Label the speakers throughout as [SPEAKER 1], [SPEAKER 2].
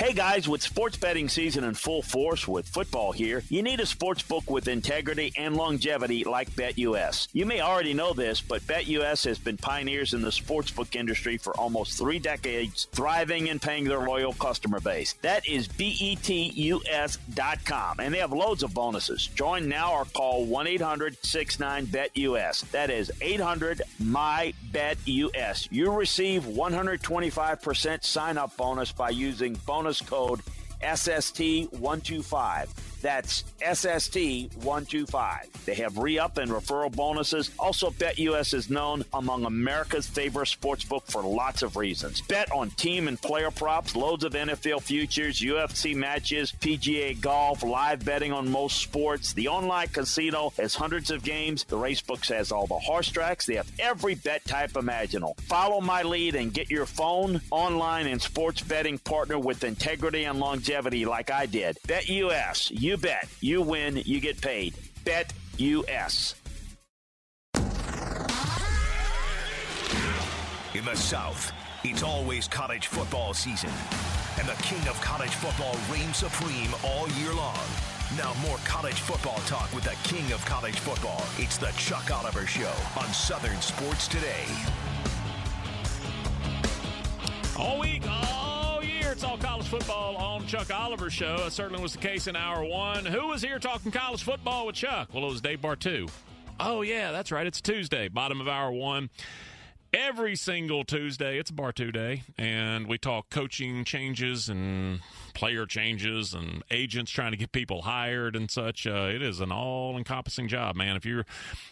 [SPEAKER 1] Hey guys, with sports betting season in full force with football here, you need a sports book with integrity and longevity like BetUS. You may already know this, but BetUS has been pioneers in the sportsbook industry for almost three decades, thriving and paying their loyal customer base. That is BETUS.com, and they have loads of bonuses. Join now or call 1 800 69 BetUS. That is 800 My BetUS. You receive 125% sign up bonus by using bonus code SST125. That's SST125. They have re up and referral bonuses. Also, BetUS is known among America's favorite sportsbook for lots of reasons. Bet on team and player props, loads of NFL futures, UFC matches, PGA golf, live betting on most sports. The online casino has hundreds of games. The racebooks has all the horse tracks. They have every bet type imaginable. Follow my lead and get your phone, online, and sports betting partner with integrity and longevity like I did. BetUS. You bet. You win. You get paid. Bet US.
[SPEAKER 2] In the South, it's always college football season, and the king of college football reigns supreme all year long. Now, more college football talk with the king of college football. It's the Chuck Oliver Show on Southern Sports Today.
[SPEAKER 3] All week, all year, it's all college football on Chuck Oliver Show. That certainly was the case in hour one. Who was here talking college football with Chuck? Well, it was Dave Bartu. Oh, yeah, that's right. It's Tuesday, bottom of hour one. Every single Tuesday, it's a Two day, and we talk coaching changes and player changes and agents trying to get people hired and such. Uh, it is an all encompassing job, man. If you're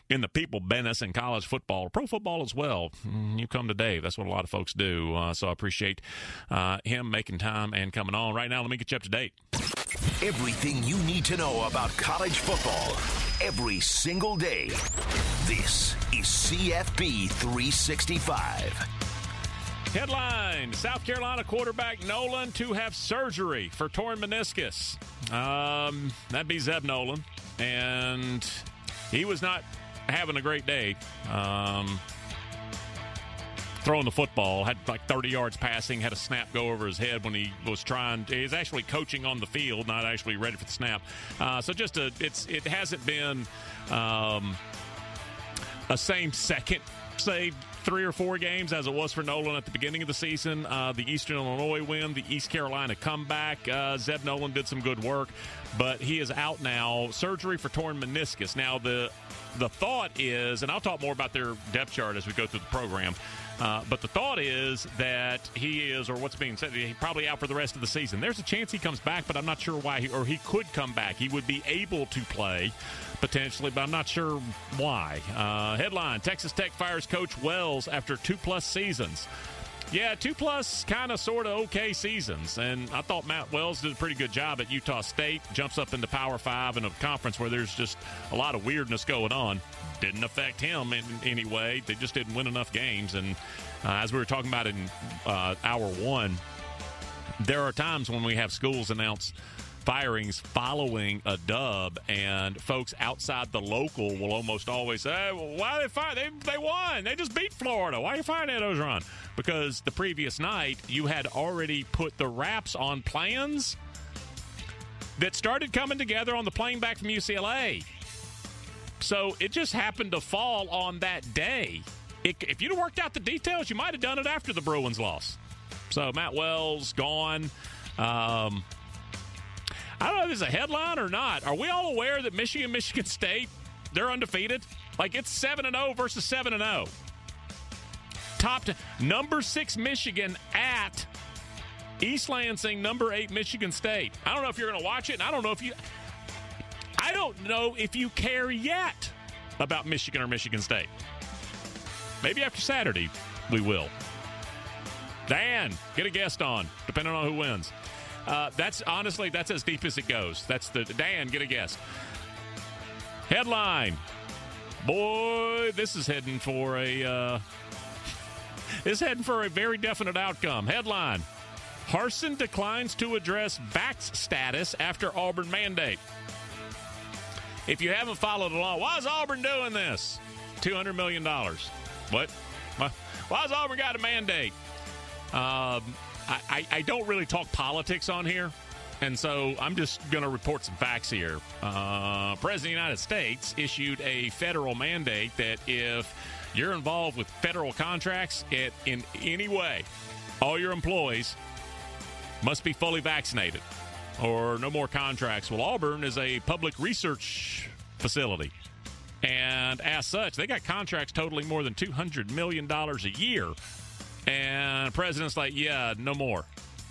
[SPEAKER 3] in the people business in college football, pro football as well, mm, you come to Dave. That's what a lot of folks do. Uh, so I appreciate uh, him making time and coming on. Right now, let me get you up to date.
[SPEAKER 2] Everything you need to know about college football every single day. This is CFB 365.
[SPEAKER 3] Headline South Carolina quarterback Nolan to have surgery for torn meniscus. Um, that'd be Zeb Nolan. And he was not having a great day. Um, throwing the football, had like 30 yards passing, had a snap go over his head when he was trying. He's actually coaching on the field, not actually ready for the snap. Uh, so just a, it's it hasn't been um, a same second, say three or four games as it was for Nolan at the beginning of the season. Uh, the Eastern Illinois win, the East Carolina comeback. Uh, Zeb Nolan did some good work, but he is out now. Surgery for torn meniscus. Now the the thought is, and I'll talk more about their depth chart as we go through the program. Uh, but the thought is that he is, or what's being said, he's probably out for the rest of the season. There's a chance he comes back, but I'm not sure why, he, or he could come back. He would be able to play potentially, but I'm not sure why. Uh, headline Texas Tech fires Coach Wells after two plus seasons. Yeah, two plus kind of sort of okay seasons. And I thought Matt Wells did a pretty good job at Utah State, jumps up into Power Five in a conference where there's just a lot of weirdness going on. Didn't affect him in any way. They just didn't win enough games. And uh, as we were talking about in uh, hour one, there are times when we have schools announce firings following a dub, and folks outside the local will almost always say, well, "Why they fire? They they won. They just beat Florida. Why are you firing Ed Orgeron?" Because the previous night you had already put the wraps on plans that started coming together on the plane back from UCLA. So it just happened to fall on that day. It, if you'd have worked out the details, you might have done it after the Bruins loss. So Matt Wells gone. Um, I don't know if this is a headline or not. Are we all aware that Michigan, Michigan State, they're undefeated? Like it's seven and zero versus seven and zero. Top to, number six Michigan at East Lansing, number eight Michigan State. I don't know if you're going to watch it, and I don't know if you. I don't know if you care yet about Michigan or Michigan State. Maybe after Saturday, we will. Dan, get a guest on, depending on who wins. Uh, that's honestly that's as deep as it goes. That's the Dan, get a guess. Headline: Boy, this is heading for a uh, is heading for a very definite outcome. Headline: Harsin declines to address vax status after Auburn mandate. If you haven't followed along, why is Auburn doing this? Two hundred million dollars. What? Why has Auburn got a mandate? Um, I, I, don't really talk politics on here, and so I'm just going to report some facts here. Uh, President of the United States issued a federal mandate that if you're involved with federal contracts it, in any way, all your employees must be fully vaccinated or no more contracts. Well, Auburn is a public research facility. And as such, they got contracts totaling more than $200 million a year. And the president's like, yeah, no more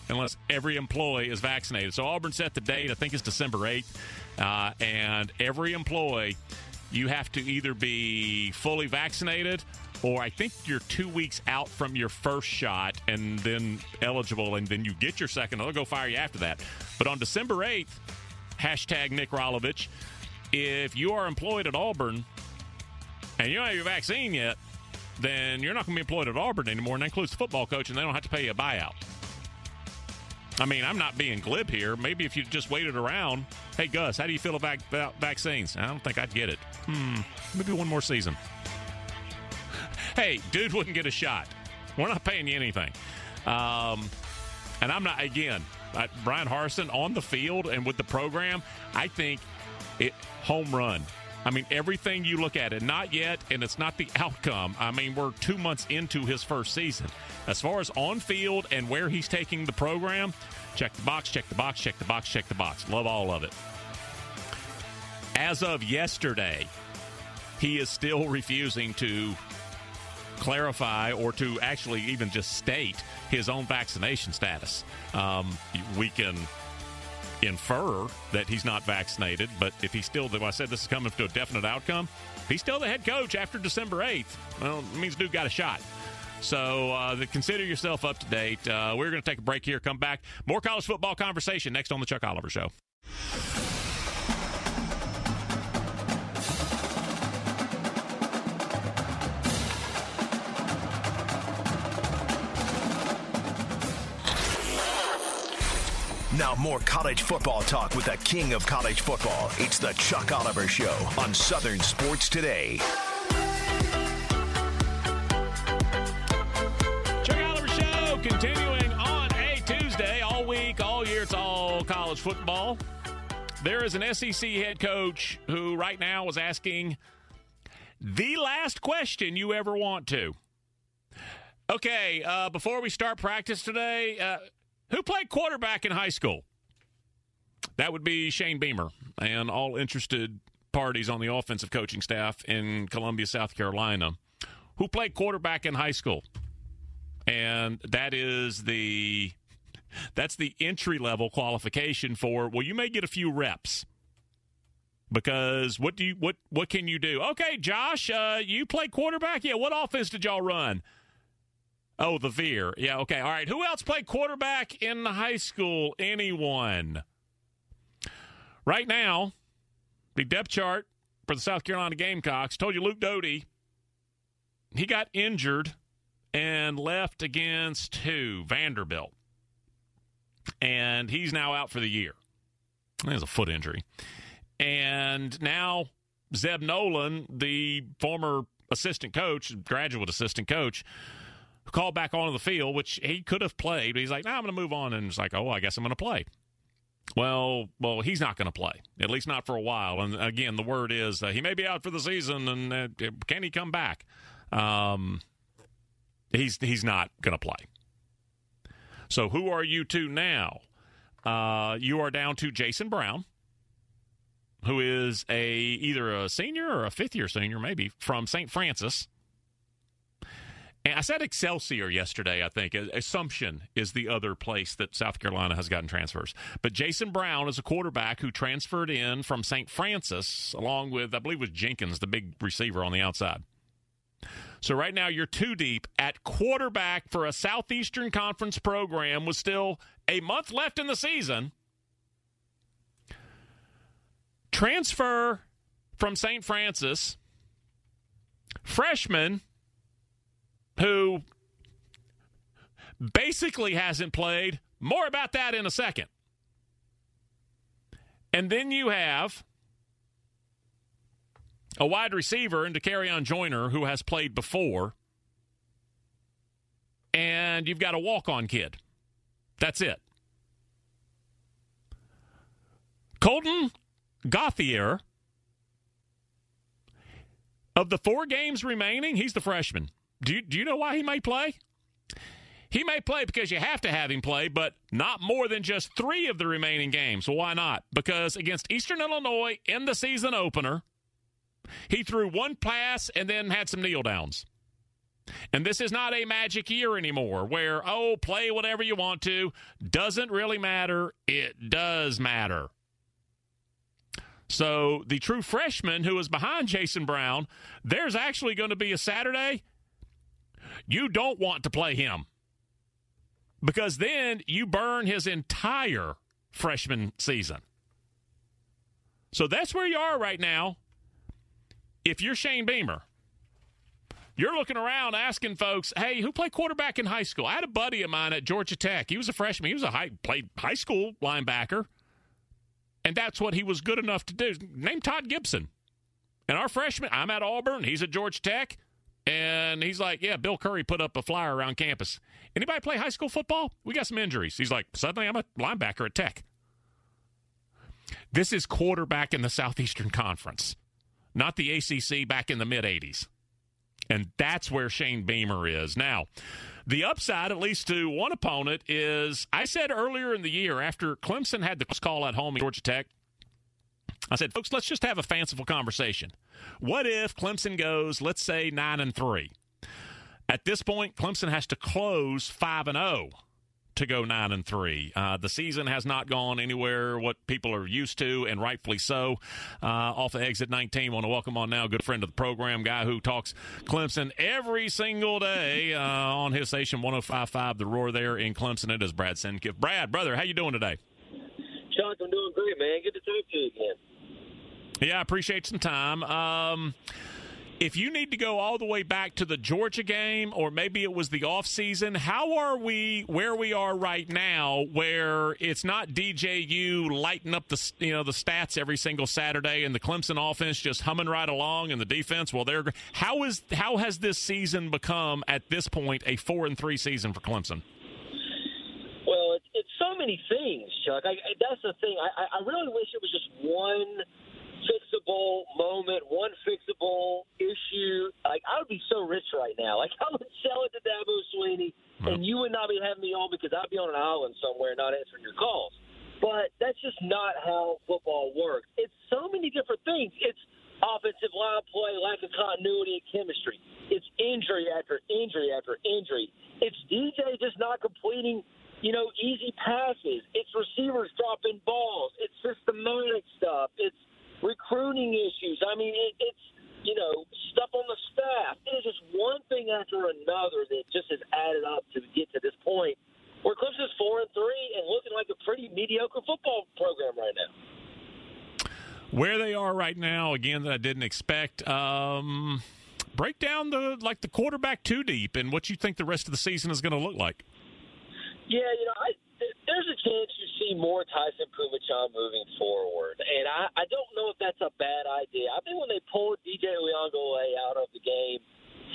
[SPEAKER 3] unless every employee is vaccinated. So Auburn set the date, I think it's December 8th. Uh, and every employee, you have to either be fully vaccinated or I think you're two weeks out from your first shot and then eligible, and then you get your second. They'll go fire you after that. But on December 8th, hashtag Nick Rolovich, if you are employed at Auburn and you don't have your vaccine yet, then you're not going to be employed at Auburn anymore, and that includes the football coach, and they don't have to pay you a buyout. I mean, I'm not being glib here. Maybe if you just waited around, hey, Gus, how do you feel about vaccines? I don't think I'd get it. Hmm, maybe one more season. hey, dude wouldn't get a shot. We're not paying you anything. Um, and I'm not, again, uh, Bryan Harsin on the field and with the program, I think it home run. I mean, everything you look at it, not yet, and it's not the outcome. I mean, we're two months into his first season. As far as on field and where he's taking the program, check the box, check the box, check the box, check the box. Love all of it. As of yesterday, he is still refusing to clarify or to actually even just state his own vaccination status. Um, we can infer that he's not vaccinated, but if he's still, I said this is coming to a definite outcome, if he's still the head coach after December 8th, well, it means dude got a shot. So uh, consider yourself up to date. Uh, we're going to take a break here, come back. More college football conversation next on The Chuck Oliver Show.
[SPEAKER 2] Now, more college football talk with the king of college football. It's the Chuck Oliver Show on Southern Sports Today.
[SPEAKER 3] Chuck Oliver Show continuing on a Tuesday, all week, all year. It's all college football. There is an SEC head coach who right now is asking the last question you ever want to. Okay, uh, before we start practice today, uh, who played quarterback in high school? That would be Shane Beamer and all interested parties on the offensive coaching staff in Columbia, South Carolina, who played quarterback in high school. And that is the that's the entry level qualification for well you may get a few reps. Because what do you what what can you do? Okay josh uh, you play quarterback? Yeah what offense did y'all run Oh, the Veer. Yeah, okay. All right. Who else played quarterback in the high school? Anyone? Right now, the depth chart for the South Carolina Gamecocks told you Luke Doty, he got injured and left against who? Vanderbilt. And he's now out for the year. He has a foot injury. And now Zeb Nolan, the former assistant coach, graduate assistant coach, called back onto the field, which he could have played. But he's like, nah, I'm going to move on. And it's like, oh, I guess I'm going to play. Well, well, he's not going to play, at least not for a while. And again, the word is uh, he may be out for the season, and uh, can he come back? Um, he's he's not going to play. So who are you to now? Uh, you are down to Jason Brown, who is a either a senior or a fifth year senior, maybe from St. Francis. And I said Excelsior yesterday, I think. Assumption is the other place that South Carolina has gotten transfers. But Jason Brown is a quarterback who transferred in from St. Francis, along with, I believe, was Jenkins, the big receiver on the outside. So right now you're too deep at quarterback for a Southeastern Conference program with still a month left in the season. Transfer from St. Francis, freshman who basically hasn't played. More about that in a second. And then you have a wide receiver into on Joyner who has played before. And you've got a walk on kid. That's it. Colten Gauthier, of the four games remaining, he's the freshman. Do you, do you know why he may play? He may play because you have to have him play, but not more than just three of the remaining games. Why not? Because against Eastern Illinois in the season opener, he threw one pass and then had some kneel downs. And this is not a magic year anymore where, oh, play whatever you want to. Doesn't really matter. It does matter. So the true freshman who is behind Jason Brown, there's actually going to be a Saturday. You don't want to play him because then you burn his entire freshman season. So that's where you are right now if you're Shane Beamer, you're looking around asking folks, "Hey, who played quarterback in high school?" I had a buddy of mine at Georgia Tech. He was a freshman. He was a high played high school linebacker, and that's what he was good enough to do. Named Todd Gibson, and our freshman. I'm at Auburn. He's at Georgia Tech, and he's like, "Yeah, Bill Curry put up a flyer around campus. Anybody play high school football? We got some injuries." He's like, "Suddenly, I'm a linebacker at Tech." This is quarterback in the Southeastern Conference not the ACC back in the mid 80s. And that's where Shane Beamer is. Now, the upside, at least to one opponent, is I said earlier in the year after Clemson had the call at home at Georgia Tech, I said, folks, let's just have a fanciful conversation. What if Clemson goes, let's say, 9 and 3? At this point, Clemson has to close 5 and 0 to go nine and three. Uh, the season has not gone anywhere what people are used to, and rightfully so. Uh, off of exit 19, want to welcome on now, good friend of the program, guy who talks Clemson every single day uh, on his station 105.5 The Roar there in Clemson. It is Brad Senkiw. Brad, brother, how you doing today?
[SPEAKER 4] Chuck, I'm doing great, man. Good to talk to you again.
[SPEAKER 3] Yeah, I appreciate some time. Um, if you need to go all the way back to the Georgia game, or maybe it was the off season, how are we where we are right now, where it's not DJU lighting up the you know the stats every single Saturday, and the Clemson offense just humming right along, and the defense, well, they're how is how has this season become at this point a four and three season for Clemson?
[SPEAKER 4] Well, it's, it's so many things, Chuck. I, that's the thing. I, I really wish it was just one fixable moment, one fixable issue. Like I would be so rich right now. Like I would sell it to Dabo Swinney, and you would not be having me on because I'd be on an island somewhere not answering your calls. But that's just not how football works. It's so many different things. It's offensive line play, lack of continuity and chemistry. It's injury after injury after injury. It's DJ just not completing, you know, easy passes. It's receivers dropping balls. It's systematic stuff. It's recruiting issues. I mean, it, it's you know stuff on the staff. It is just one thing after another that just has added up to get to this point where Clemson's four and three and looking like a pretty mediocre football program right now.
[SPEAKER 3] Where they are right now, again, that I didn't expect. Um, break down the like the quarterback too deep and what you think the rest of the season is going to look like.
[SPEAKER 4] Yeah, you know, I, there's a chance you see more Tyson Phommachanh moving forward, and I, I don't know if that's a bad idea. I think when they pulled DJ Uiagalelei out of the game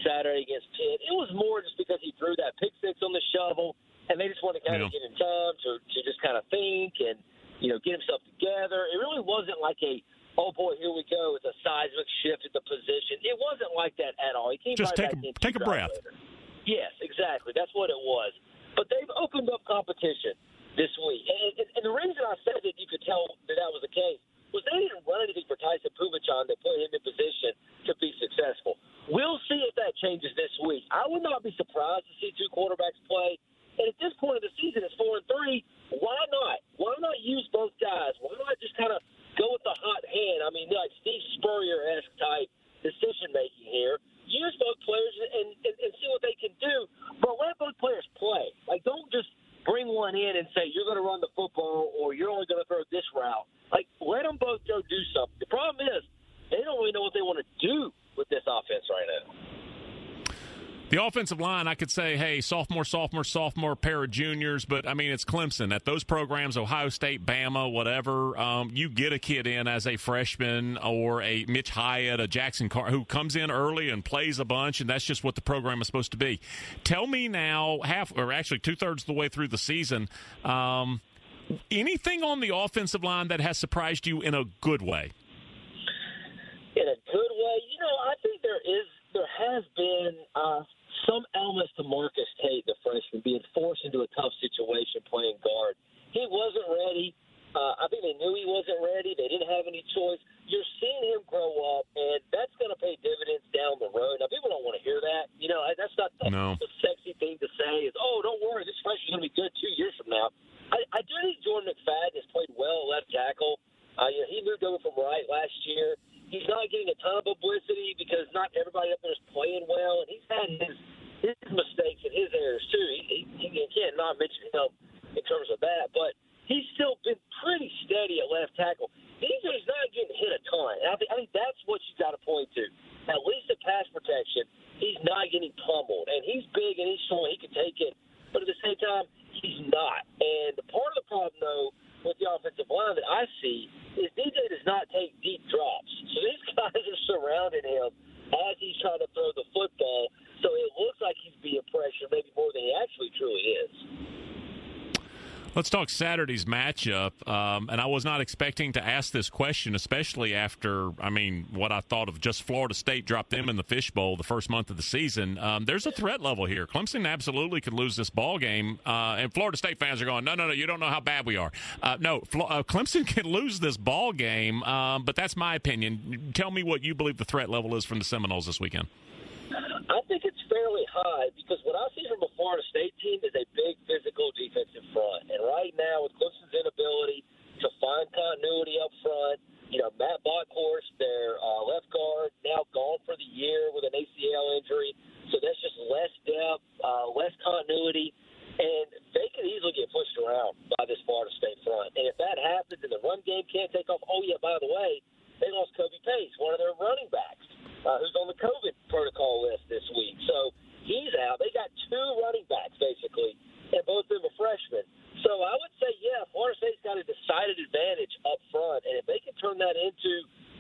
[SPEAKER 4] Saturday against Pitt, it was more just because he threw that pick six on the shovel, and they just wanted to kind yeah. of get in time to, to just kind of think and you know get himself together. It really wasn't like a oh boy, here we go. It's a seismic shift at the position. It wasn't like that at all. He came
[SPEAKER 3] just take a, take a breath.
[SPEAKER 4] Later. Yes, exactly. That's what it was. but they've opened up competition this week. And, and, the reason I said that you could tell that that was the case was they didn't run anything for Tyson Phommachanh that put him in position to be successful. We'll see if that changes this week. I would not be surprised to see two quarterbacks play. And at this point of the season, it's four and three. Why not? Why not use both guys? Why not just kind of go with the hot hand? I mean, like Steve Spurrier esque type decision making here. Use both players and, and, and see what they can do, but let both players play. Like, don't just bring one in and say you're going to run the football or you're only going to throw this route. Like, let them both go do something. The problem is they don't really know what they want to do with this offense right now.
[SPEAKER 3] The offensive line, I could say, hey, sophomore, sophomore, sophomore, pair of juniors, but I mean, it's Clemson. At those programs, Ohio State, Bama, whatever, um, you get a kid in as a freshman or a Mitch Hyatt, a Jackson Carr, who comes in early and plays a bunch, and that's just what the program is supposed to be. Tell me now, half or actually two thirds of the way through the season, um, anything on the offensive line that has surprised you in a good way?
[SPEAKER 4] In a good way, you know, I think there is, there has been. Uh, some elements to Marcus Tate, the freshman, being forced into a tough situation playing guard. He wasn't ready. Uh, I think they knew he wasn't ready. They didn't have any choice. You're seeing him grow up, and that's going to pay dividends down the road. Now, people don't want to hear that. You know, that's not the,
[SPEAKER 3] no.
[SPEAKER 4] the sexy thing to say. Is oh, don't worry, this freshman's going to be good two years from now. I, I do think Jordan McFadden has played well at left tackle. Uh, you know, he moved over from right last year. He's not getting a ton of publicity because not everybody up there is playing well, and he's had his his mistakes and his errors too. He, he, he can't not mention him in terms of that, but he's still been pretty steady at left tackle. DJ's not getting hit a ton. And I think, I think that's what you got to point to. At least in pass protection, he's not getting pummeled, and he's big and he's showing he can take it. But at the same time, he's not. And the part of the problem, though, with the offensive line that I see is DJ does not take deep drops. So these guys are surrounding him as he's trying to throw the football. So it looks like he's being pressured maybe more than he actually truly is.
[SPEAKER 3] Let's talk Saturday's matchup. Um, and I was not expecting to ask this question, especially after, I mean, what I thought of just Florida State dropped them in the fishbowl the first month of the season. Um, there's a threat level here. Clemson absolutely could lose this ball game. Uh, and Florida State fans are going, no, no, no, you don't know how bad we are. Uh, no, Flo- uh, Clemson can lose this ball game, um, but that's my opinion. Tell me what you believe the threat level is from the Seminoles this weekend.
[SPEAKER 4] I think it's fairly high because what I see from a Florida State team is a big physical defensive front. And right now, with Clemson's inability to find continuity up front, you know, Matt Bockhorst, their uh, left guard, now gone for the year with an ACL injury. So that's just less depth, uh, less continuity. And they could easily get pushed around by this Florida State front. And if that happens and the run game can't take off, oh, yeah, by the way, they lost Kobe Pace, one of their running backs uh, who's on the COVID protocol list this week. So he's out. They got two running backs, basically, and both of them are freshmen. So I would say, yeah, Florida State's got a decided advantage up front. And if they can turn that into,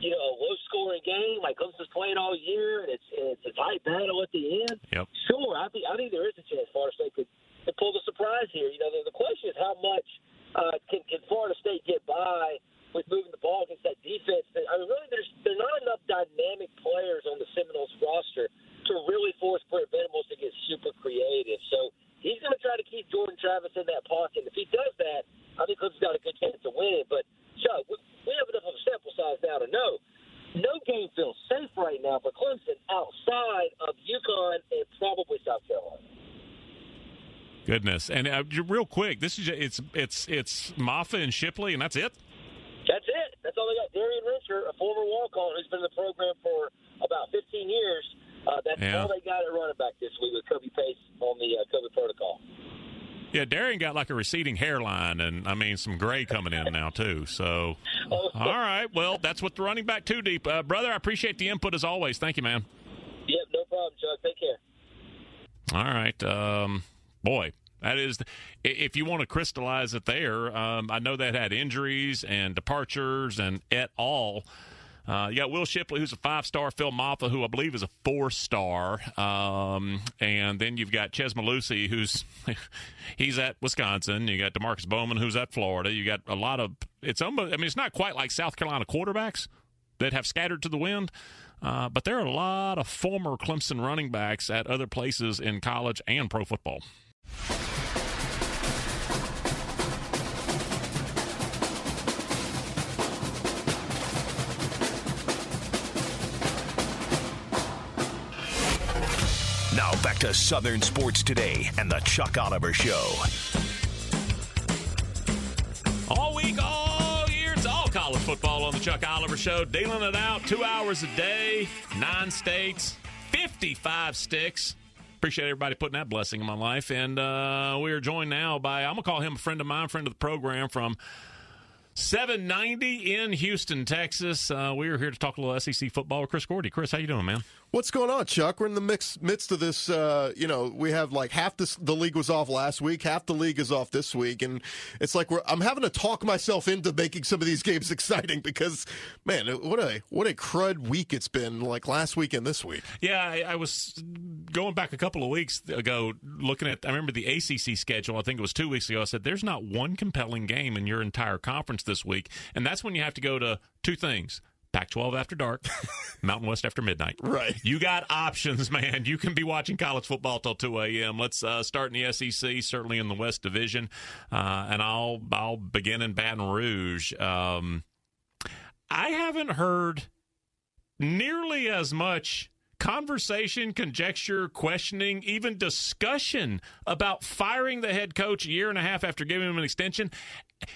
[SPEAKER 4] you know, a low scoring game like Clemson's playing all year and it's, and it's a tight battle at the end,
[SPEAKER 3] Yep.
[SPEAKER 4] sure, I think, I think there is a chance Florida State could, could pull the surprise here. You know, the, the question is how much uh, can, can Florida State get by with moving the ball against that defense. I mean, really, there's there's not enough dynamic players on the Seminoles roster to really force Brent Venables to get super creative. So he's going to try to keep Jordan Travis in that pocket. If he does that, I think Clemson's got a good chance to win. But Chuck, we, we have enough of a sample size now to know no game feels safe right now for Clemson outside of UConn and probably South Carolina.
[SPEAKER 3] Goodness, and uh, real quick, this is it's it's it's Mafah and Shipley, and that's it.
[SPEAKER 4] That's it. That's all they got. Darien Rencher, a former walk-on who's been in the program for about 15 years. Uh, that's
[SPEAKER 3] Yeah.
[SPEAKER 4] all they got at running back this week with Kobe Pace on the uh, COVID protocol.
[SPEAKER 3] Yeah, Darien got like a receding hairline, and I mean some gray coming in now too. So,
[SPEAKER 4] Oh.
[SPEAKER 3] all right, well, that's what the running back too deep, uh, brother. I appreciate the input as always. Thank you, man.
[SPEAKER 4] Yep, no problem, Chuck. Take care.
[SPEAKER 3] All right, um, boy, that is. If you want to crystallize it there, um, I know that had injuries and departures and et al. Uh, you got Will Shipley, who's a five star, Phil Mafah, who I believe is a four star. Um, and then you've got Chez Mellusi, who's he's at Wisconsin. You got Demarcus Bowman, who's at Florida. You got a lot of it's almost, I mean, it's not quite like South Carolina quarterbacks that have scattered to the wind. Uh, but there are a lot of former Clemson running backs at other places in college and pro football.
[SPEAKER 2] Now back to Southern Sports Today and the Chuck Oliver Show.
[SPEAKER 3] All week, all year, it's all college football on the Chuck Oliver Show. Dealing it out two hours a day, nine states, 55 sticks. Appreciate everybody putting that blessing in my life. And uh, we are joined now by, I'm going to call him a friend of mine, friend of the program from 790 in Houston, Texas. Uh, we are here to talk a little SEC football with Chris Gordy. Chris, how you doing, man?
[SPEAKER 5] What's going on, Chuck? We're in the mix, midst of this. Uh, you know, we have like half this, the league was off last week, half the league is off this week, and it's like I'm having to talk myself into making some of these games exciting because, man, what a what a crud week it's been. Like last week and this week.
[SPEAKER 3] Yeah, I, I was going back a couple of weeks ago, looking at. I remember the ACC schedule. I think it was two weeks ago. I said, "There's not one compelling game in your entire conference this week," and that's when you have to go to two things Pac 12 after dark, Mountain West after midnight.
[SPEAKER 5] Right.
[SPEAKER 3] You got options, man. You can be watching college football till 2 a.m. Let's uh, start in the SEC, certainly in the West Division. Uh, and I'll, I'll begin in Baton Rouge. Um, I haven't heard nearly as much conversation, conjecture, questioning, even discussion about firing the head coach a year and a half after giving him an extension.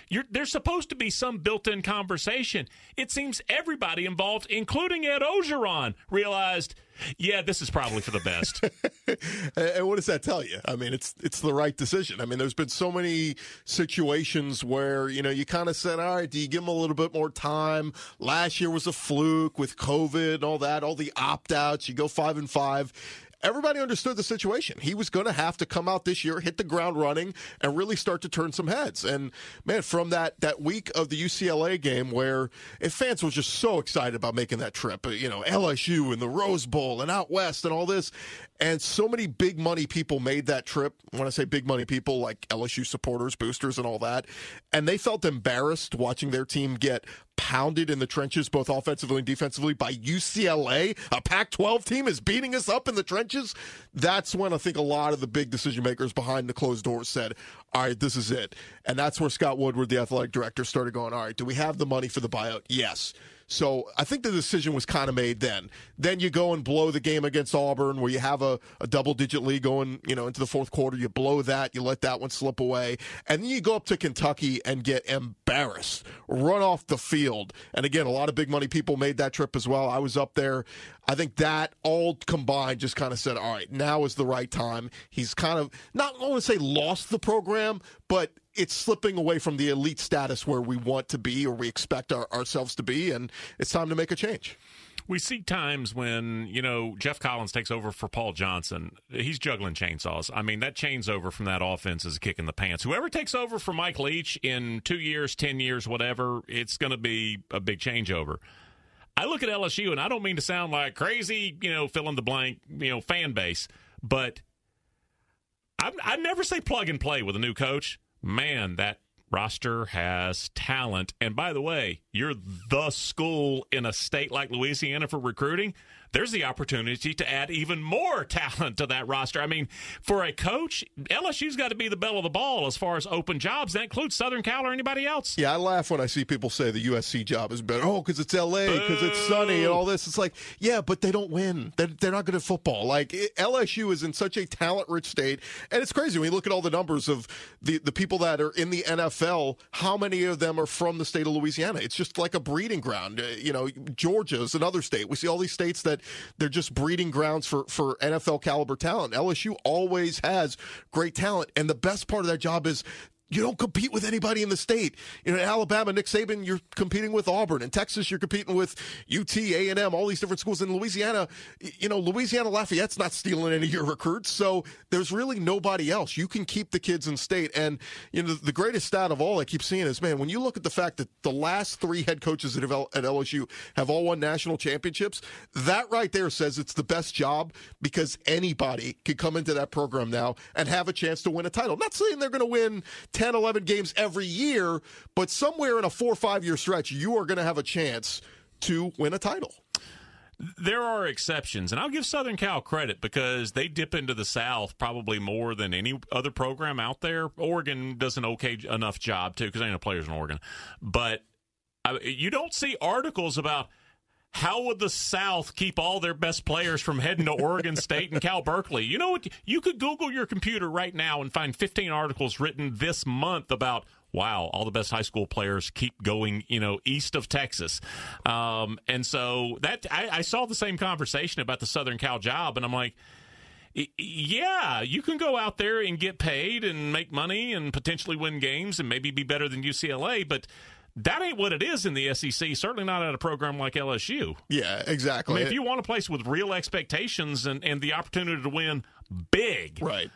[SPEAKER 3] You're, there's supposed to be some built-in conversation. It seems everybody involved, including Ed Orgeron, realized, yeah, this is probably for the best.
[SPEAKER 5] and what does that tell you? I mean, it's it's the right decision. I mean, there's been so many situations where you know you kind of said, all right, do you give him a little bit more time? Last year was a fluke with COVID and all that, all the opt-outs. You go five and five everybody understood the situation. He was going to have to come out this year, hit the ground running, and really start to turn some heads. And man, from that that week of the UCLA game, where fans were just so excited about making that trip, you know, LSU and the Rose Bowl and out west and all this, and so many big money people made that trip. When I say big money people, like LSU supporters, boosters, and all that, and they felt embarrassed watching their team get pounded in the trenches, both offensively and defensively, by UCLA. A Pac 12 team is beating us up in the trenches. That's when I think a lot of the big decision makers behind the closed doors said, all right, this is it. And that's where Scott Woodward, the athletic director, started going, all right, do we have the money for the buyout? Yes. So I think the decision was kind of made then. Then you go and blow the game against Auburn, where you have a, a double digit lead going, you know, into the fourth quarter. You blow that, you let that one slip away, and then you go up to Kentucky and get embarrassed, run off the field. And again, a lot of big money people made that trip as well. I was up there. I think that all combined just kind of said, all right, now is the right time. He's kind of not I want to say lost the program, but it's slipping away from the elite status where we want to be or we expect our, ourselves to be, and it's time to make a change.
[SPEAKER 3] We see times when, you know, Geoff Collins takes over for Paul Johnson. He's juggling chainsaws. I mean, that changeover from that offense is a kick in the pants. Whoever takes over for Mike Leach in two years, 10 years, whatever, it's going to be a big changeover. I look at LSU, and I don't mean to sound like crazy, you know, fill in the blank, you know, fan base, but I, I never say plug and play with a new coach man, that roster has talent. And by the way, you're the school in a state like Louisiana for recruiting there's the opportunity to add even more talent to that roster. I mean, for a coach, LSU's got to be the belle of the ball as far as open jobs. That includes Southern Cal or anybody else.
[SPEAKER 5] Yeah, I laugh when I see people say the USC job is better. Oh, because it's LA, because it's sunny and all this. It's like, yeah, but they don't win. They're, they're not good at football. Like LSU is in such a talent-rich state, and it's crazy when you look at all the numbers of the the people that are in the NFL. How many of them are from the state of Louisiana? It's just like a breeding ground. Uh, you know, Georgia is another state. We see all these states that they're just breeding grounds for, for NFL caliber talent. LSU always has great talent. And the best part of that job is you don't compete with anybody in the state. You know, in Alabama, Nick Saban, you're competing with Auburn. In Texas, you're competing with UT, A&M, all these different schools. In Louisiana, you know, Louisiana Lafayette's not stealing any of your recruits. So there's really nobody else. You can keep the kids in state. And, you know, the greatest stat of all I keep seeing is, man, when you look at the fact that the last three head coaches at LSU have all won national championships, that right there says it's the best job because anybody can come into that program now and have a chance to win a title. not saying they're going to win 10, 11 games every year, but somewhere in a four or five year stretch, you are going to have a chance to win a title.
[SPEAKER 3] There are exceptions, and I'll give Southern Cal credit because they dip into the South probably more than any other program out there. Oregon does an okay enough job too because I know players in Oregon, but I, you don't see articles about how would the South keep all their best players from heading to Oregon State and Cal Berkeley? You know what? You could Google your computer right now and find 15 articles written this month about wow, all the best high school players keep going, you know, east of Texas. Um, and so that I, I saw the same conversation about the Southern Cal job, and I'm like, yeah, you can go out there and get paid and make money and potentially win games and maybe be better than UCLA, but that ain't what it is in the SEC. Certainly not at a program like LSU.
[SPEAKER 5] Yeah, exactly.
[SPEAKER 3] I mean, if you want a place with real expectations and, and the opportunity to win big,
[SPEAKER 5] right.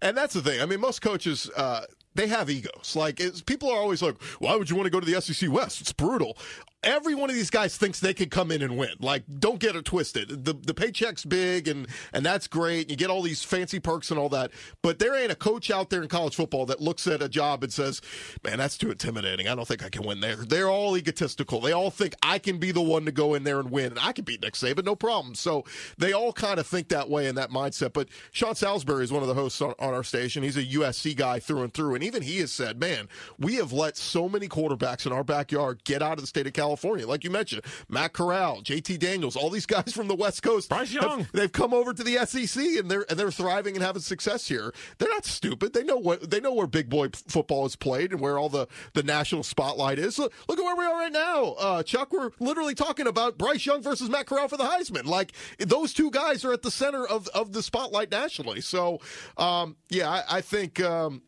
[SPEAKER 5] And that's the thing. I mean, most coaches, uh, they have egos. Like people are always like, "Why would you want to go to the SEC West? It's brutal." Every one of these guys thinks they could come in and win. Like, don't get it twisted. The the paycheck's big and and that's great. You get all these fancy perks and all that. But there ain't a coach out there in college football that looks at a job and says, "Man, that's too intimidating. I don't think I can win there." They're all egotistical. They all think I can be the one to go in there and win, and I can beat Nick Saban, no problem. So they all kind of think that way in that mindset. But Sean Salisbury is one of the hosts on, on our station. He's a USC guy through and through, and even he has said, "Man, we have let so many quarterbacks in our backyard get out of the state of California." California. Like you mentioned, Matt Corral, JT Daniels, all these guys from the West Coast.
[SPEAKER 3] Bryce Young.
[SPEAKER 5] Have, they've come over to the SEC and they're and they're thriving and having success here. They're not stupid. They know what they know where big boy football is played and where all the, the national spotlight is. Look, look at where we are right now. Uh, Chuck, we're literally talking about Bryce Young versus Matt Corral for the Heisman. Like those two guys are at the center of, of the spotlight nationally. So um, yeah, I, I think um,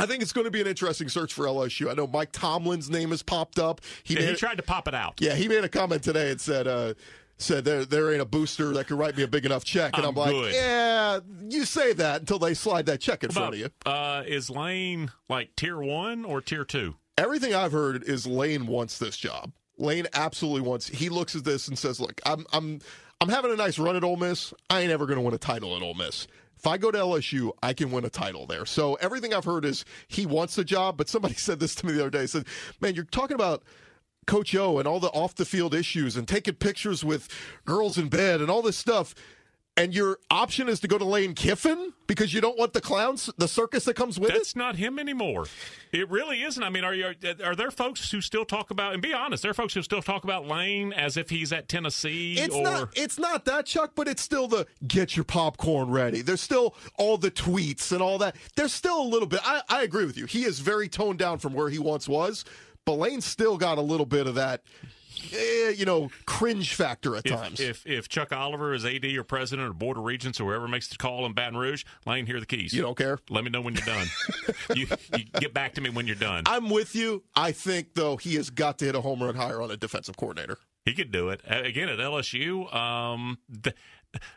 [SPEAKER 5] I think it's going to be an interesting search for LSU. I know Mike Tomlin's name has popped up.
[SPEAKER 3] He, yeah, he tried to pop it out.
[SPEAKER 5] Yeah, he made a comment today and said, uh, said there there ain't a booster that could write me a big enough check, and I'm,
[SPEAKER 3] I'm
[SPEAKER 5] like,
[SPEAKER 3] good.
[SPEAKER 5] yeah, you say that until they slide that check in
[SPEAKER 3] About,
[SPEAKER 5] front of you.
[SPEAKER 3] Uh, is Lane like tier one or tier two?
[SPEAKER 5] Everything I've heard is Lane wants this job. Lane absolutely wants. He looks at this and says, "Look, I'm I'm I'm having a nice run at Ole Miss. I ain't ever going to win a title at Ole Miss." If I go to LSU, I can win a title there. So everything I've heard is he wants the job. But somebody said this to me the other day. He said, "Man, you're talking about." Coach O and all the off the field issues and taking pictures with girls in bed and all this stuff and your option is to go to Lane Kiffin because you don't want the clowns, the circus that comes with
[SPEAKER 3] That's
[SPEAKER 5] it.
[SPEAKER 3] That's not him anymore. It really isn't. I mean, are you are there folks who still talk about and be honest, there are folks who still talk about Lane as if he's at Tennessee
[SPEAKER 5] it's
[SPEAKER 3] or
[SPEAKER 5] not it's not that Chuck, but it's still the get your popcorn ready. There's still all the tweets and all that. There's still a little bit. I, I agree with you. He is very toned down from where he once was, but Lane's still got a little bit of that eh, you know, cringe factor at
[SPEAKER 3] if,
[SPEAKER 5] times.
[SPEAKER 3] If if Chuck Oliver is AD or president or board of regents or whoever makes the call in Baton Rouge, Lane, here are the keys.
[SPEAKER 5] You don't care.
[SPEAKER 3] Let me know when you're done. you, you, get back to me when you're done.
[SPEAKER 5] I'm with you. I think though he has got to hit a home run higher on a defensive coordinator.
[SPEAKER 3] He could do it again at LSU. Um,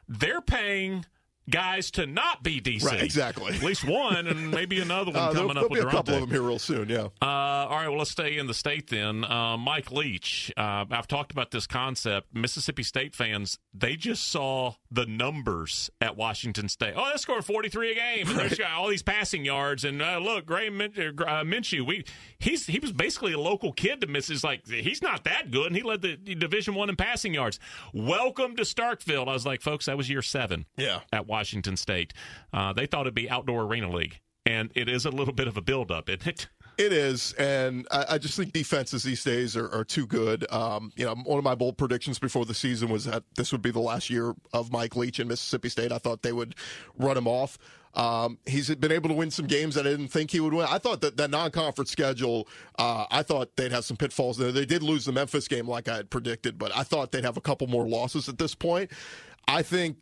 [SPEAKER 3] they're paying guys to not be DC.
[SPEAKER 5] Right, exactly.
[SPEAKER 3] At least one, and maybe another one
[SPEAKER 5] uh,
[SPEAKER 3] coming
[SPEAKER 5] there'll,
[SPEAKER 3] up.
[SPEAKER 5] There'll be
[SPEAKER 3] a
[SPEAKER 5] couple of them here real soon. Yeah.
[SPEAKER 3] Uh, all right. Well, let's stay in the state then. Uh, Mike Leach. Uh, I've talked about this concept. Mississippi State fans they just saw the numbers at Washington State. Oh, they scored forty three a game. And there's all these passing yards, and uh, look, Gray Min- uh, Minshew. We he's he was basically a local kid to miss. Is like he's not that good, and he led the Division One in passing yards. Welcome to Starkville. I was like, folks, that was year seven.
[SPEAKER 5] Yeah.
[SPEAKER 3] At Washington State. Uh, they thought it'd be outdoor arena league, and it is a little bit of a buildup, isn't it?
[SPEAKER 5] It is, and I, I, just think defenses these days are, are too good. Um, you know, one of my bold predictions before the season was that this would be the last year of Mike Leach in Mississippi State. I thought they would run him off. Um, he's been able to win some games that I didn't think he would win. I thought that that non-conference schedule, uh, I thought they'd have some pitfalls there. They did lose the Memphis game like I had predicted, but I thought they'd have a couple more losses at this point. I think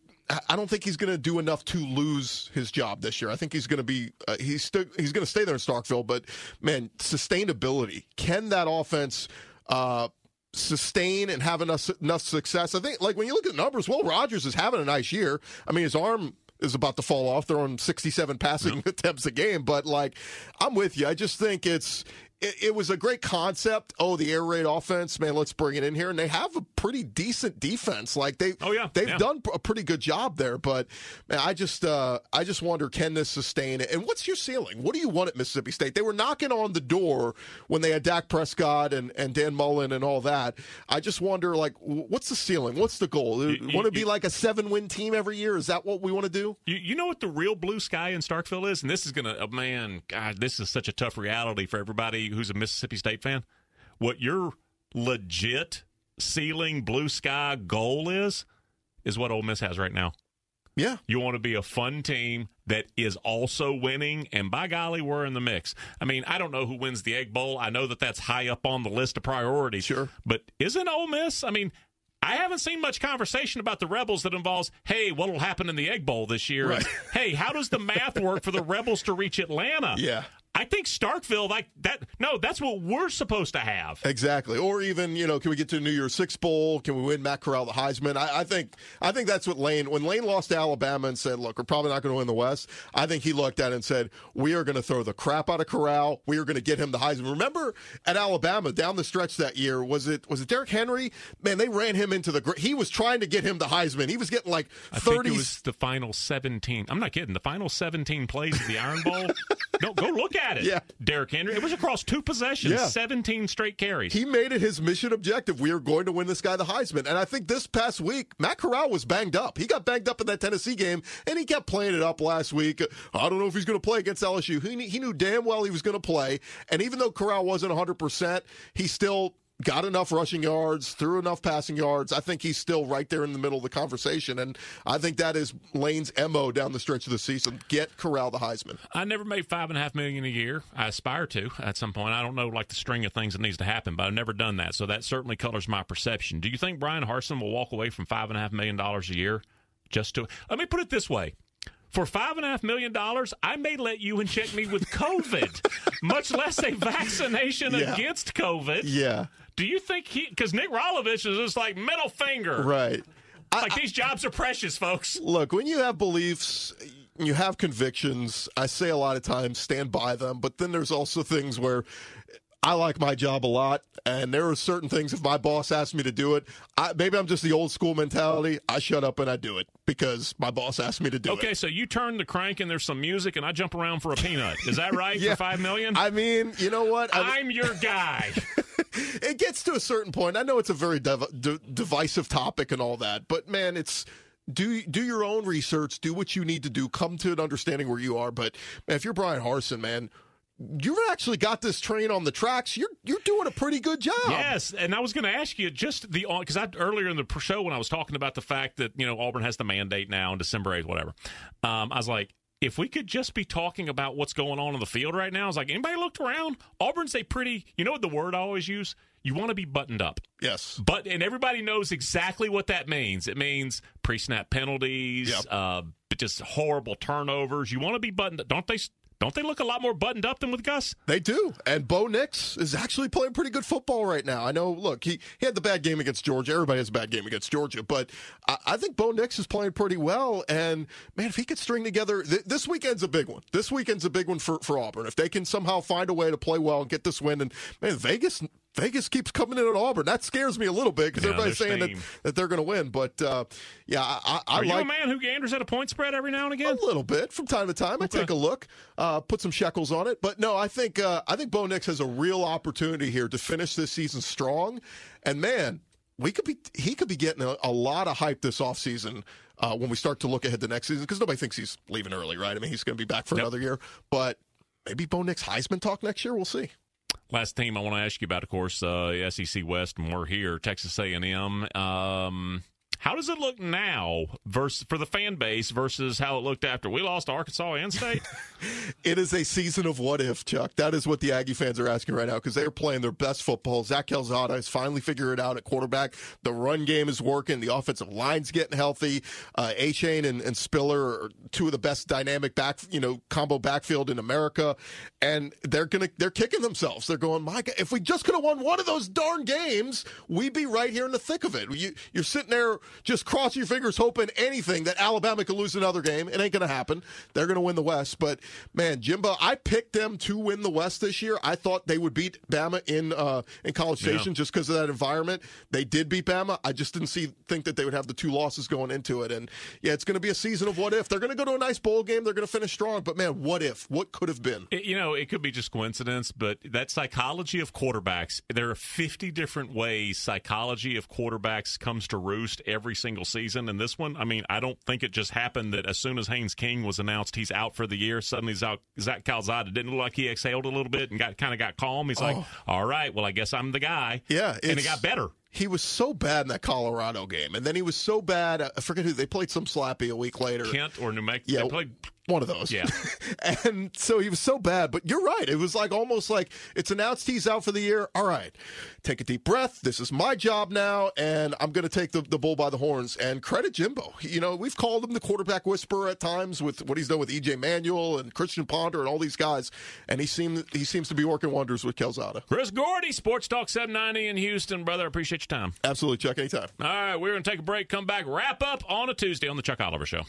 [SPEAKER 5] I don't think he's going to do enough to lose his job this year. I think he's going to be uh, he's still he's going to stay there in Starkville, but man, sustainability. Can that offense uh, sustain and have enough enough success? I think like when you look at the numbers, Will Rogers is having a nice year. I mean, his arm is about to fall off. They're on 67 passing attempts a game, but like I'm with you. I just think it's it, it, was a great concept. Oh, the air raid offense, man, let's bring it in here. And they have a pretty decent defense. Like they,
[SPEAKER 3] oh yeah,
[SPEAKER 5] they've
[SPEAKER 3] yeah.
[SPEAKER 5] done a pretty good job there. But man, I just, uh, I just wonder, can this sustain it? And what's your ceiling? What do you want at Mississippi State? They were knocking on the door when they had Dak Prescott and, and Dan Mullen and all that. I just wonder, like, what's the ceiling? What's the goal? You, want to be like a seven win team every year? Is that what we want to do?
[SPEAKER 3] You, you know what the real blue sky in Starkville is, and this is gonna, oh, man, God, this is such a tough reality for everybody who's a Mississippi State fan, what you're legit ceiling, blue sky goal is, is what Ole Miss has right now.
[SPEAKER 5] Yeah.
[SPEAKER 3] You want to be a fun team that is also winning, and by golly, we're in the mix. I mean, I don't know who wins the Egg Bowl. I know that that's high up on the list of priorities.
[SPEAKER 5] Sure.
[SPEAKER 3] But isn't Ole Miss? I mean, I haven't seen much conversation about the Rebels that involves, hey, what'll happen in the Egg Bowl this year?
[SPEAKER 5] Right.
[SPEAKER 3] hey, how does the math work for the Rebels to reach Atlanta?
[SPEAKER 5] Yeah.
[SPEAKER 3] I think Starkville, like that. No, that's what we're supposed to have.
[SPEAKER 5] Exactly. Or even, you know, can we get to the New Year's Six Bowl? Can we win Matt Corral the Heisman? I, I think I think that's what Lane when Lane lost to Alabama and said, Look, we're probably not going to win the West, I think he looked at it and said, We are going to throw the crap out of Corral. We are going to get him the Heisman. Remember at Alabama down the stretch that year, was it was it Derrick Henry? Man, they ran him into the he was trying to get him the Heisman. He was getting like
[SPEAKER 3] I think
[SPEAKER 5] thirty
[SPEAKER 3] it was the final 17. I'm not kidding. The final 17 plays of the Iron Bowl. no, go look at it.
[SPEAKER 5] Yeah.
[SPEAKER 3] Derrick Henry. It was across two possessions,
[SPEAKER 5] Yeah.
[SPEAKER 3] 17 straight carries.
[SPEAKER 5] He made it his mission objective. We are going to win this guy the Heisman. And I think this past week, Matt Corral was banged up. He got banged up in that Tennessee game, and he kept playing it up last week. I don't know if he's going to play against LSU. He, he knew damn well he was going to play. And even though Corral wasn't 100%, he still got enough rushing yards, threw enough passing yards. I think he's still right there in the middle of the conversation. And I think that is Lane's MO down the stretch of the season. Get Corral the Heisman.
[SPEAKER 3] I never made five and a half million a year. I aspire to at some point. I don't know like the string of things that needs to happen, but I've never done that. So that certainly colors my perception. Do you think Bryan Harsin will walk away from five and a half million dollars a year just to? Let me put it this way. For five and a half million dollars, I may let you inject me with COVID, much less a vaccination
[SPEAKER 5] Yeah.
[SPEAKER 3] against COVID.
[SPEAKER 5] Yeah,
[SPEAKER 3] Do you think he? Because Nick Rolovich is just like middle finger.
[SPEAKER 5] right.
[SPEAKER 3] Like these jobs are precious, folks.
[SPEAKER 5] Look, when you have beliefs, you have convictions. I say a lot of times, stand by them. But then there's also things where I like my job a lot, and there are certain things. If my boss asks me to do it, I, maybe I'm just the old school mentality. I shut up and I do it because my boss asked me to do it.
[SPEAKER 3] Okay, so you turn the crank and there's some music, and I jump around for a peanut. Is that right? For five million?
[SPEAKER 5] I mean, you know what? I-
[SPEAKER 3] I'm your guy.
[SPEAKER 5] it gets to a certain point. I know it's a very div- d- divisive topic and all that, but man, it's do do your own research, do what you need to do, come to an understanding where you are. But man, if you're Bryan Harsin, man, you've actually got this train on the tracks. You're you're doing a pretty good job.
[SPEAKER 3] yes, and I was going to ask you just the because I earlier in the show when I was talking about the fact that you know Auburn has the mandate now on December eighth, whatever. Um, I was like. If we could just be talking about what's going on in the field right now, I was like, anybody looked around? Auburn's a pretty, you know what the word I always use? You want to be buttoned up.
[SPEAKER 5] Yes.
[SPEAKER 3] But and everybody knows exactly what that means. It means pre-snap penalties,
[SPEAKER 5] Yep.
[SPEAKER 3] uh, just horrible turnovers. You want to be buttoned. Don't they? Don't they look a lot more buttoned up than with Gus?
[SPEAKER 5] They do. And Bo Nix is actually playing pretty good football right now. I know, look, he, he had the bad game against Georgia. Everybody has a bad game against Georgia. But I, I think Bo Nix is playing pretty well. And, man, if he could string together, th- this weekend's a big one. This weekend's a big one for, for Auburn. If they can somehow find a way to play well and get this win. And, man, Vegas. Vegas keeps coming in at Auburn. That scares me a little bit because
[SPEAKER 3] Yeah,
[SPEAKER 5] everybody's saying that,
[SPEAKER 3] steam.
[SPEAKER 5] that they're going to win. But uh, yeah, I, I, I
[SPEAKER 3] Are you
[SPEAKER 5] like
[SPEAKER 3] a man who ganders at a point spread every now and again?
[SPEAKER 5] a little bit from time to time. I take a look, uh, put some shekels on it. But no, I think uh, I think Bo Nix has a real opportunity here to finish this season strong. And man, we could be he could be getting a, a lot of hype this offseason uh, when we start to look ahead to next season because nobody thinks he's leaving early, right? I mean, he's going to be back for
[SPEAKER 3] Yep.
[SPEAKER 5] another year, but. Maybe Bo Nix Heisman talk next year. We'll see.
[SPEAKER 3] Last team I want to ask you about, of course, uh, SEC West, and we're here, Texas A&M. Um, how does it look now versus for the fan base versus how it looked after we lost to Arkansas and State?
[SPEAKER 5] It is a season of what if, Chuck. That is what the Aggie fans are asking right now because they're playing their best football. Zach Calzada has finally figured it out at quarterback. The run game is working. The offensive line's getting healthy. Uh, Achane and, and Spiller are two of the best dynamic back, you know, combo backfield in America, and they're gonna they're kicking themselves. They're going, my God, if we just could have won one of those darn games, we'd be right here in the thick of it. You, you're sitting there just cross your fingers, hoping anything that Alabama could lose another game. It ain't going to happen. They're going to win the West. But man, Jimbo, I picked them to win the West this year. I thought they would beat Bama in uh, in College Station just because of that environment. They did beat Bama. I just didn't see think that they would have the two losses going into it. And yeah, it's going to be a season of what if. They're going to go to a nice bowl game. They're going to finish strong. But man, what if? What could have been?
[SPEAKER 3] It- you know, it could be just coincidence, but that psychology of quarterbacks, there are 50 different ways psychology of quarterbacks comes to roost every single season. And this one, I mean, I don't think it just happened that as soon as Haynes King was announced he's out for the year, suddenly Zach, Zach Calzada didn't look like he exhaled a little bit and got kind of got calm. He's like, oh. all right, well, I guess I'm the guy.
[SPEAKER 5] Yeah,
[SPEAKER 3] And it got better.
[SPEAKER 5] He was so bad in that Colorado game, and then he was so bad. Uh, I forget who they played some slappy a week later.
[SPEAKER 3] Kent or New Mexico.
[SPEAKER 5] Yeah,
[SPEAKER 3] They played
[SPEAKER 5] one of those.
[SPEAKER 3] Yeah.
[SPEAKER 5] and so he was so bad, but you're right. It was like almost like it's announced he's out for the year. All right, take a deep breath. This is my job now, and I'm going to take the, the bull by the horns. And credit Jimbo. You know, we've called him the quarterback whisperer at times with what he's done with EJ Manuel and Christian Ponder and all these guys, and he seems he seems to be working wonders with Calzada.
[SPEAKER 3] Chris Gordy, Sports Talk 790 in Houston. Brother, I appreciate your time.
[SPEAKER 5] Absolutely, check anytime.
[SPEAKER 3] All right, we're going to take a break, come back, wrap up on a Tuesday on the Chuck Oliver Show.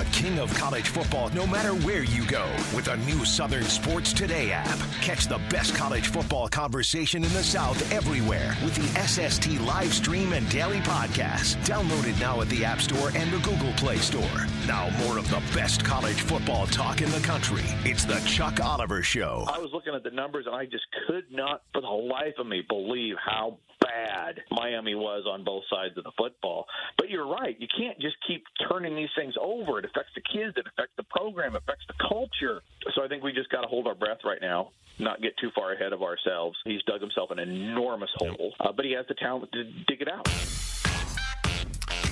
[SPEAKER 2] The king of college football no matter where you go with a new Southern Sports Today app. Catch the best college football conversation in the South everywhere with the SST live stream and daily podcast. Download it now at the App Store and the Google Play Store. Now, more of the best college football talk in the country. It's the Chuck Oliver Show.
[SPEAKER 6] I was looking at the numbers and I just could not, for the life of me, believe how bad Miami was on both sides of the football. But you're right. You can't just keep turning these things over. It affects the kids, it affects the program, it affects the culture. So I think we just got to hold our breath right now, not get too far ahead of ourselves. He's dug himself an enormous hole, uh, but he has the talent to dig it out.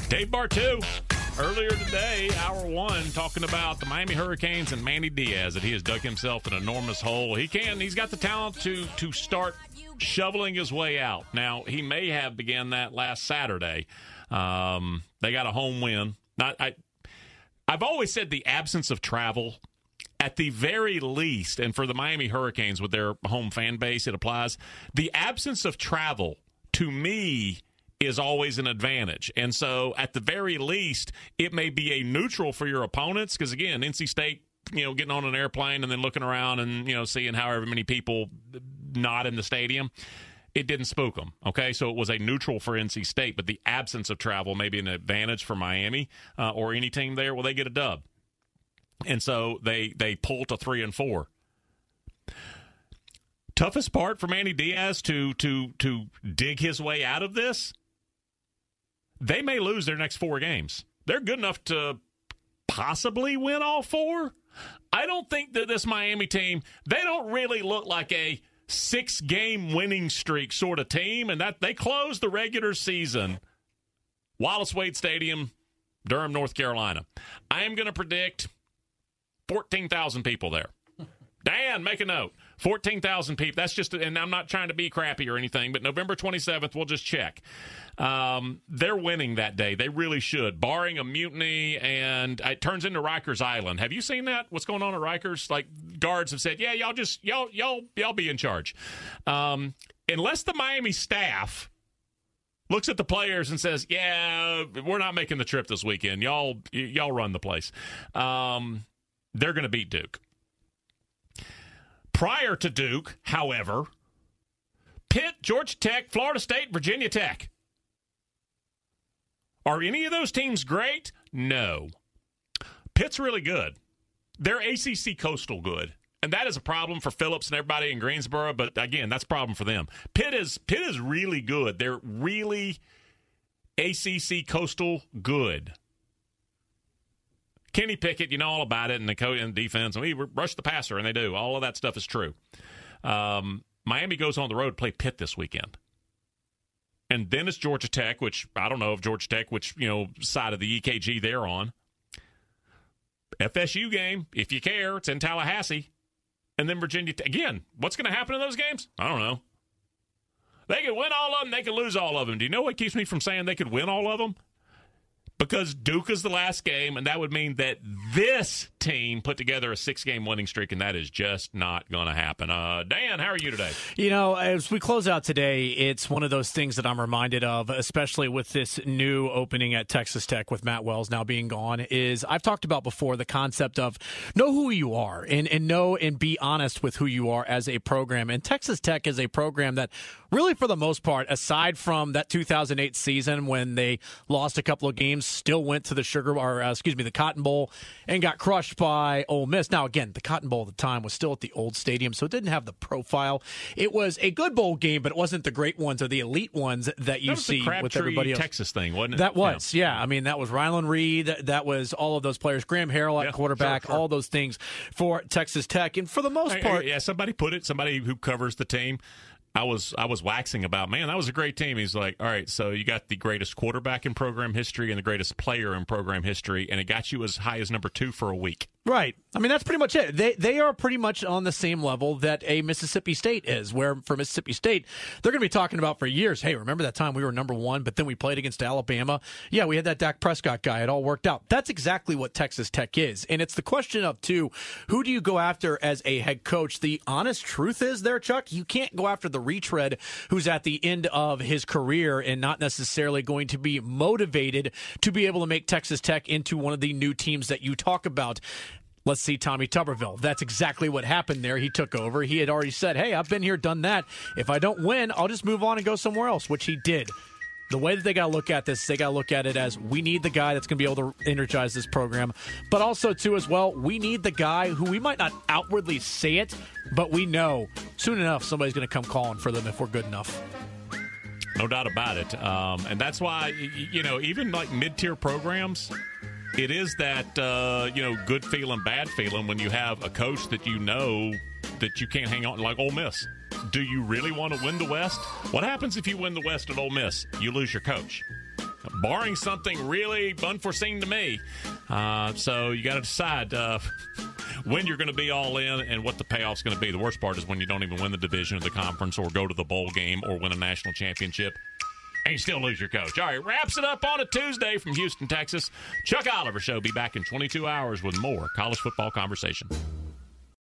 [SPEAKER 3] Dave Bartoo, earlier today, hour one, talking about the Miami Hurricanes and Manny Diaz, that he has dug himself an enormous hole. He can, he's got the talent to to start shoveling his way out. Now, he may have began that last Saturday. Um, they got a home win. Not, I, I've always said the absence of travel at the very least, and for the Miami Hurricanes with their home fan base, it applies. The absence of travel to me is always an advantage. And so, at the very least, it may be a neutral for your opponents because, again, NC State, you know, getting on an airplane and then looking around and, you know, seeing however many people not in the stadium. It didn't spook them. Okay, so it was a neutral for NC State, but the absence of travel may be an advantage for Miami uh, or any team there. Well, they get a dub, and so they they pull to three and four. Toughest part for Manny Diaz to to to dig his way out of this. They may lose their next four games. They're good enough to possibly win all four. I don't think that this Miami team, they don't really look like a six game winning streak sort of team, and that they closed the regular season. Wallace Wade Stadium, Durham, North Carolina. I am going to predict 14,000 people there. Dan, make a note. 14,000 people. That's just, and I'm not trying to be crappy or anything, but November 27th, we'll just check. Um, they're winning that day. They really should, barring a mutiny, and it turns into Rikers Island. Have you seen that? What's going on at Rikers? Like guards have said, yeah, y'all just y'all y'all y'all be in charge. Um, unless the Miami staff looks at the players and says, yeah, we're not making the trip this weekend. Y'all y'all run the place. Um, they're going to beat Duke. Prior to Duke, however, Pitt, Georgia Tech, Florida State, Virginia Tech. Are any of those teams great? No. Pitt's really good. They're ACC Coastal good. And that is a problem for Phillips and everybody in Greensboro, but again, that's a problem for them. Pitt is Pitt is really good. They're really ACC Coastal good. Kenny Pickett, you know all about it, and the coach and defense, and we rush the passer, and they do. All of that stuff is true. Um, Miami goes on the road to play Pitt this weekend, and then it's Georgia Tech, which I don't know if Georgia Tech, which you know side of the EKG they're on. FSU game, if you care, it's in Tallahassee, and then Virginia again. What's going to happen in those games? I don't know. They could win all of them. They could lose all of them. Do you know what keeps me from saying they could win all of them? Because Duke is the last game, and that would mean that this team put together a six game winning streak, and that is just not going to happen. Uh, Dan, how are you today?
[SPEAKER 7] You know, as we close out today, it's one of those things that I'm reminded of, especially with this new opening at Texas Tech with Matt Wells now being gone, is I've talked about before the concept of know who you are and, and know and be honest with who you are as a program. And Texas Tech is a program that really, for the most part, aside from that 2008 season when they lost a couple of games still went to the Sugar or uh, excuse me, the Cotton Bowl and got crushed by Ole Miss. Now again, the Cotton Bowl at the time was still at the old stadium, so it didn't have the profile. It was a good bowl game, but it wasn't the great ones or the elite ones that you
[SPEAKER 3] that
[SPEAKER 7] see with everybody else.
[SPEAKER 3] Texas thing, wasn't it?
[SPEAKER 7] That was, yeah. yeah. I mean, that was Ryland Reed. That was all of those players. Graham Harrell at
[SPEAKER 3] Yeah,
[SPEAKER 7] quarterback.
[SPEAKER 3] sure, sure.
[SPEAKER 7] All those things for Texas Tech, and for the most part,
[SPEAKER 3] yeah, somebody put it. Somebody who covers the team. I was I was waxing about. Man, that was a great team. He's like, all right, so you got the greatest quarterback in program history and the greatest player in program history, and it got you as high as number two for a week.
[SPEAKER 7] Right. I mean, that's pretty much it. They they are pretty much on the same level that a Mississippi State is. Where for Mississippi State, they're going to be talking about for years. Hey, remember that time we were number one, but then we played against Alabama? Yeah, we had that Dak Prescott guy. It all worked out. That's exactly what Texas Tech is, and it's the question of too, who do you go after as a head coach? The honest truth is, there, Chuck, you can't go after the retread who's at the end of his career and not necessarily going to be motivated to be able to make Texas Tech into one of the new teams that you talk about. Let's see Tommy Tuberville. That's exactly what happened there. He took over. He had already said, Hey, I've been here, done that. If I don't win, I'll just move on and go somewhere else, which he did. The way that they got to look at this, they got to look at it as we need the guy that's going to be able to energize this program, but also too as well, we need the guy who we might not outwardly say it, but we know soon enough somebody's going to come calling for them if we're good enough.
[SPEAKER 3] No doubt about it. Um, and that's why, you know, even like mid tier programs, it is that, uh, you know, good feeling, bad feeling when you have a coach that you know that you can't hang on, like Ole Miss. Do you really want to win the West? What happens if you win the West at Ole Miss? You lose your coach. Barring something really unforeseen to me. Uh, so you got to decide uh, when you're going to be all in and what the payoff's going to be. The worst part is when you don't even win the division or the conference or go to the bowl game or win a national championship and you still lose your coach. All right, wraps it up on a Tuesday from Houston, Texas. Chuck Oliver Show. Be back in 22 hours with more college football conversation.